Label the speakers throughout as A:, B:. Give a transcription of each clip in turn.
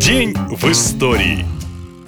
A: День в истории.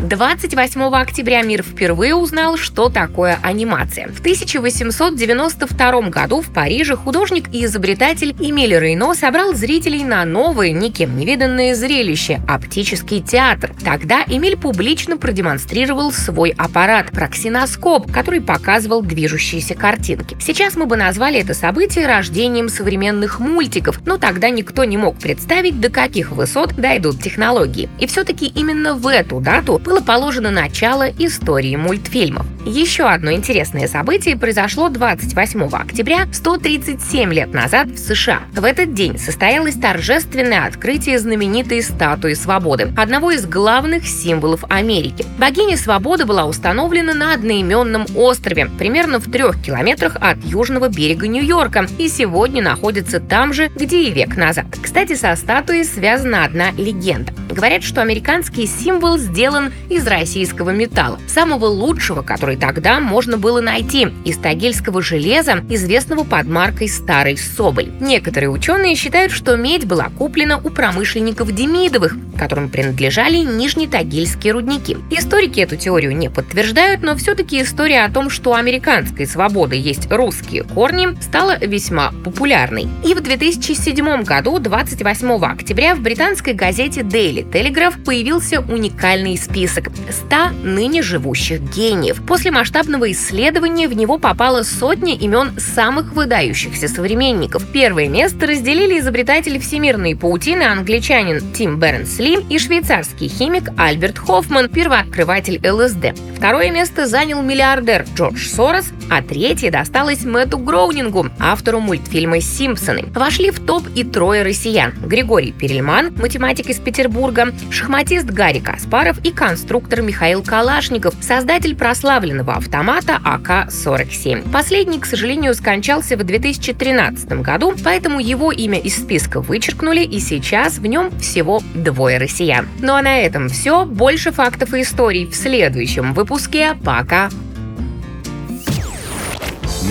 B: 28 октября мир впервые узнал, что такое анимация. В 1892 году в Париже художник и изобретатель Эмиль Рейно собрал зрителей на новое, никем не виданное зрелище – оптический театр. Тогда Эмиль публично продемонстрировал свой аппарат – проксиноскоп, который показывал движущиеся картинки. Сейчас мы бы назвали это событие рождением современных мультиков, но тогда никто не мог представить, до каких высот дойдут технологии. И все-таки именно в эту дату было положено начало истории мультфильмов. Еще одно интересное событие произошло 28 октября 137 лет назад в США. В этот день состоялось торжественное открытие знаменитой статуи свободы, одного из главных символов Америки. Богиня свободы была установлена на одноименном острове, примерно в трех километрах от южного берега Нью-Йорка, и сегодня находится там же, где и век назад. Кстати, со статуей связана одна легенда. Говорят, что американский символ сделан из российского металла, самого лучшего, который тогда можно было найти, из тагильского железа, известного под маркой «Старый Соболь». Некоторые ученые считают, что медь была куплена у промышленников Демидовых, которым принадлежали нижнетагильские рудники. Историки эту теорию не подтверждают, но все-таки история о том, что у американской свободы есть русские корни, стала весьма популярной. И в 2007 году, 28 октября, в британской газете Daily Telegraph появился уникальный список 100 ныне живущих гениев. После масштабного исследования в него попало сотни имен самых выдающихся современников. Первое место разделили изобретатель всемирной паутины англичанин Тим Бернс-Ли и швейцарский химик Альберт Хоффман, первооткрыватель ЛСД. Второе место занял миллиардер Джордж Сорос, а третье досталось Мэтту Гроунингу, автору мультфильма «Симпсоны». Вошли в топ и трое россиян – Григорий Перельман, математик из Петербурга, шахматист Гарри Каспаров и конструктор Михаил Калашников, создатель прославленного автомата АК-47. Последний, к сожалению, скончался в 2013 году, поэтому его имя из списка вычеркнули, и сейчас в нем всего двое россиян. Ну а на этом все. Больше фактов и историй в следующем выпуске. Пока!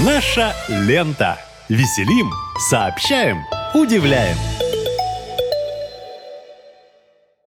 A: Наша лента. Веселим, сообщаем, удивляем.